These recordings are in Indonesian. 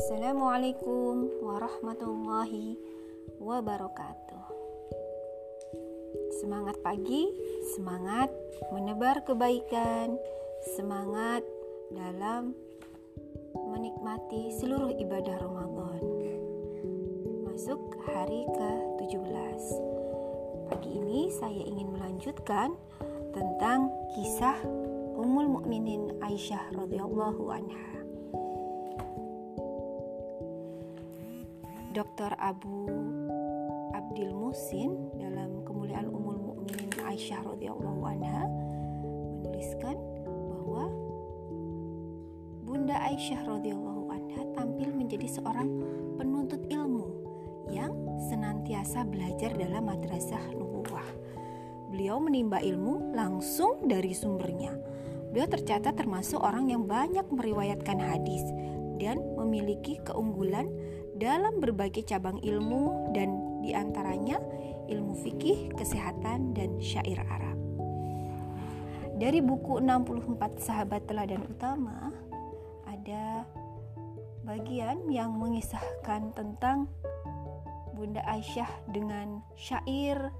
Assalamualaikum warahmatullahi wabarakatuh. Semangat pagi, semangat menebar kebaikan, semangat dalam menikmati seluruh ibadah Ramadan. Masuk hari ke-17. Pagi ini saya ingin melanjutkan tentang kisah Ummul Mukminin Aisyah radhiyallahu anha. Dr. Abu Abdul Musin dalam kemuliaan Ummul Mukminin Aisyah radhiyallahu anha menuliskan bahwa Bunda Aisyah radhiyallahu anha tampil menjadi seorang penuntut ilmu yang senantiasa belajar dalam madrasah nubuwah. Beliau menimba ilmu langsung dari sumbernya. Beliau tercatat termasuk orang yang banyak meriwayatkan hadis dan memiliki keunggulan dalam berbagai cabang ilmu dan di antaranya ilmu fikih, kesehatan, dan syair Arab. Dari buku 64 sahabat teladan utama ada bagian yang mengisahkan tentang Bunda Aisyah dengan syair,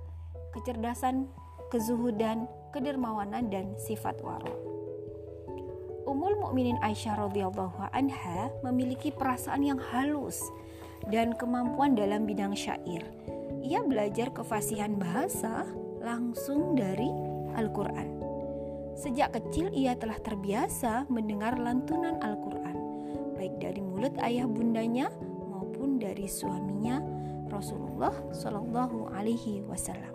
kecerdasan, kezuhudan, kedermawanan dan sifat waro. Ummul Mukminin Aisyah radhiyallahu anha memiliki perasaan yang halus dan kemampuan dalam bidang syair. Ia belajar kefasihan bahasa langsung dari Al-Quran. Sejak kecil ia telah terbiasa mendengar lantunan Al-Quran, baik dari mulut ayah bundanya maupun dari suaminya Rasulullah Shallallahu Alaihi Wasallam.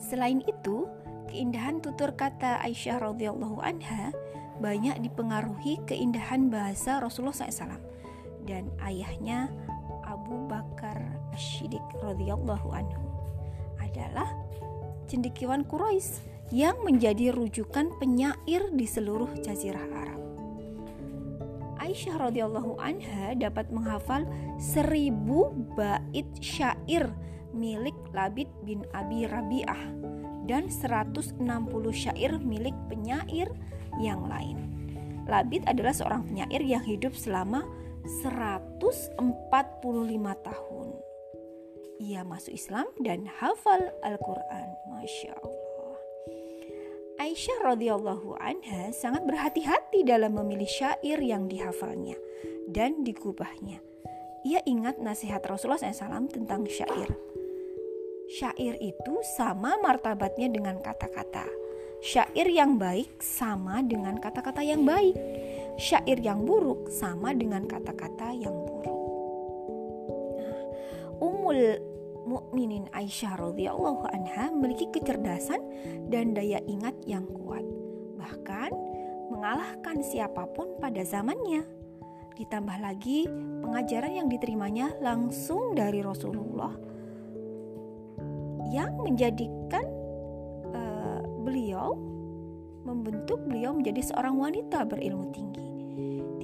Selain itu, keindahan tutur kata Aisyah radhiyallahu anha banyak dipengaruhi keindahan bahasa Rasulullah SAW dan ayahnya Abu Bakar Ashidik radhiyallahu anhu adalah cendekiawan Quraisy yang menjadi rujukan penyair di seluruh jazirah Arab. Aisyah radhiyallahu anha dapat menghafal seribu bait syair milik Labid bin Abi Rabi'ah dan 160 syair milik penyair yang lain. Labid adalah seorang penyair yang hidup selama 145 tahun. Ia masuk Islam dan hafal Al-Quran. Masya Allah. Aisyah radhiyallahu anha sangat berhati-hati dalam memilih syair yang dihafalnya dan dikubahnya. Ia ingat nasihat Rasulullah SAW tentang syair. Syair itu sama martabatnya dengan kata-kata. Syair yang baik sama dengan kata-kata yang baik syair yang buruk sama dengan kata-kata yang buruk. Nah, Ummul Mukminin Aisyah radhiyallahu anha memiliki kecerdasan dan daya ingat yang kuat. Bahkan mengalahkan siapa pun pada zamannya. Ditambah lagi pengajaran yang diterimanya langsung dari Rasulullah yang menjadikan uh, beliau membentuk beliau menjadi seorang wanita berilmu tinggi.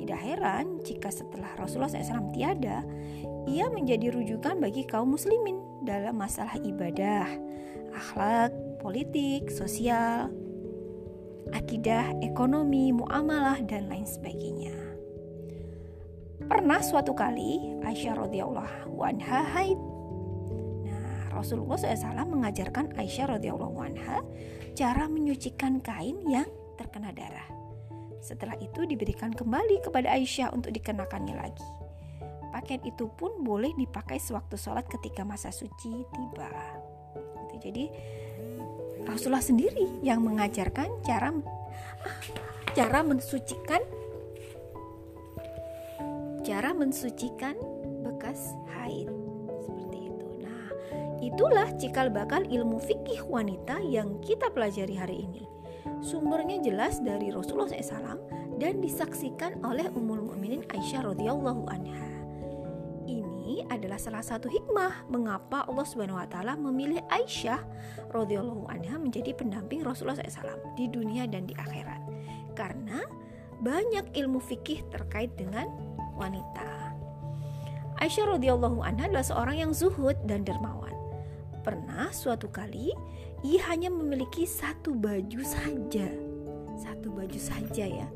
Tidak heran jika setelah Rasulullah SAW tiada, ia menjadi rujukan bagi kaum muslimin dalam masalah ibadah, akhlak, politik, sosial, akidah, ekonomi, muamalah, dan lain sebagainya. Pernah suatu kali Aisyah radhiyallahu anha haid. Rasulullah SAW mengajarkan Aisyah radhiyallahu anha cara menyucikan kain yang terkena darah. Setelah itu diberikan kembali kepada Aisyah untuk dikenakannya lagi. Pakaian itu pun boleh dipakai sewaktu sholat ketika masa suci tiba. Jadi Rasulullah sendiri yang mengajarkan cara cara mensucikan cara mensucikan bekas haid. Itulah cikal bakal ilmu fikih wanita yang kita pelajari hari ini. Sumbernya jelas dari Rasulullah SAW dan disaksikan oleh Ummul Mukminin Aisyah radhiyallahu anha. Ini adalah salah satu hikmah mengapa Allah Subhanahu wa taala memilih Aisyah radhiyallahu anha menjadi pendamping Rasulullah SAW di dunia dan di akhirat. Karena banyak ilmu fikih terkait dengan wanita. Aisyah radhiyallahu anha adalah seorang yang zuhud dan dermawan. Pernah suatu kali ia hanya memiliki satu baju saja. Satu baju saja ya.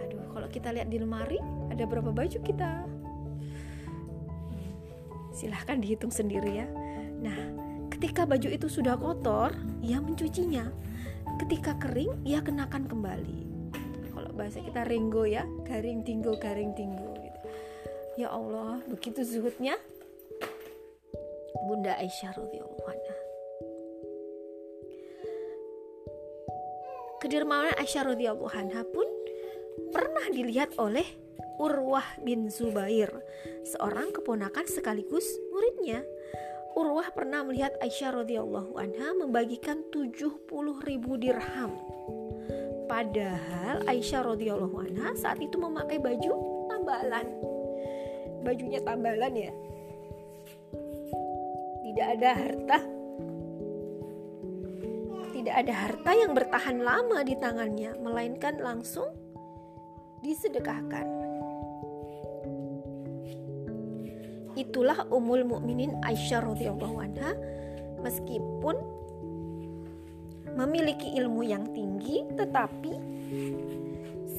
Aduh, kalau kita lihat di lemari ada berapa baju kita silahkan dihitung sendiri ya nah ketika baju itu sudah kotor ia mencucinya ketika kering ia kenakan kembali kalau bahasa kita ringgo ya garing tinggo garing tinggo gitu. ya Allah begitu zuhudnya Bunda Aisyah radhiyallahu anha kedermawanan Aisyah radhiyallahu anha pun pernah dilihat oleh Urwah bin Zubair, seorang keponakan sekaligus muridnya. Urwah pernah melihat Aisyah radhiyallahu anha membagikan 70 ribu dirham. Padahal Aisyah radhiyallahu anha saat itu memakai baju tambalan. Bajunya tambalan ya. Tidak ada harta. Tidak ada harta yang bertahan lama di tangannya, melainkan langsung disedekahkan. Itulah umul mukminin Aisyah radhiyallahu anha meskipun memiliki ilmu yang tinggi tetapi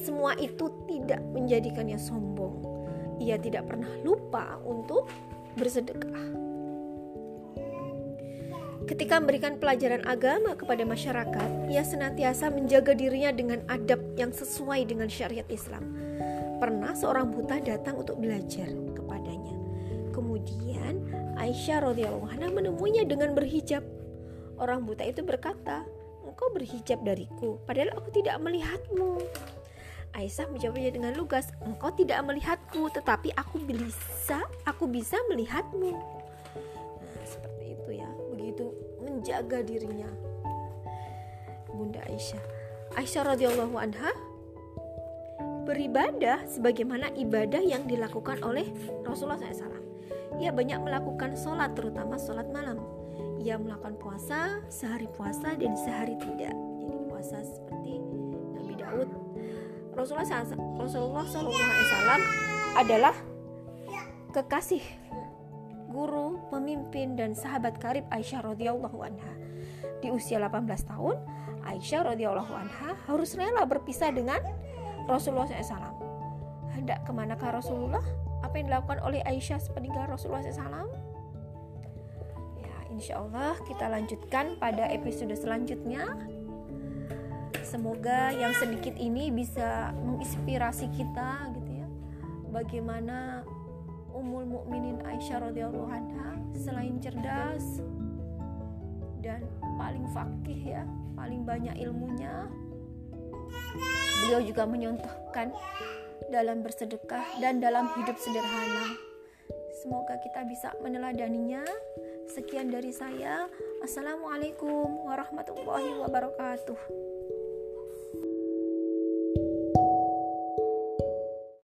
semua itu tidak menjadikannya sombong. Ia tidak pernah lupa untuk bersedekah. Ketika memberikan pelajaran agama kepada masyarakat, ia senantiasa menjaga dirinya dengan adab yang sesuai dengan syariat Islam. Pernah seorang buta datang untuk belajar kepadanya. Kemudian Aisyah radhiyallahu anha menemuinya dengan berhijab. Orang buta itu berkata, "Engkau berhijab dariku, padahal aku tidak melihatmu." Aisyah menjawabnya dengan lugas, "Engkau tidak melihatku, tetapi aku bisa, aku bisa melihatmu." Menjaga dirinya. Bunda Aisyah. Aisyah radhiyallahu anha beribadah sebagaimana ibadah yang dilakukan oleh Rasulullah SAW. Ia banyak melakukan sholat, terutama sholat malam. Ia melakukan puasa, sehari puasa dan sehari tidak. Jadi puasa seperti Nabi Daud. Rasulullah Rasulullah SAW adalah kekasih guru, pemimpin, dan sahabat karib Aisyah radhiyallahu anha. Di usia 18 tahun, Aisyah radhiyallahu anha harus rela berpisah dengan Rasulullah SAW. Hendak ke manakah Rasulullah? Apa yang dilakukan oleh Aisyah sepeninggal Rasulullah SAW? Ya, insya Allah kita lanjutkan pada episode selanjutnya. Semoga yang sedikit ini bisa menginspirasi kita gitu ya. Bagaimana Ummul Mukminin Aisyah radhiyallahu anha selain cerdas dan paling fakih ya, paling banyak ilmunya. Beliau juga menyontohkan dalam bersedekah dan dalam hidup sederhana. Semoga kita bisa meneladaninya. Sekian dari saya. Assalamualaikum warahmatullahi wabarakatuh.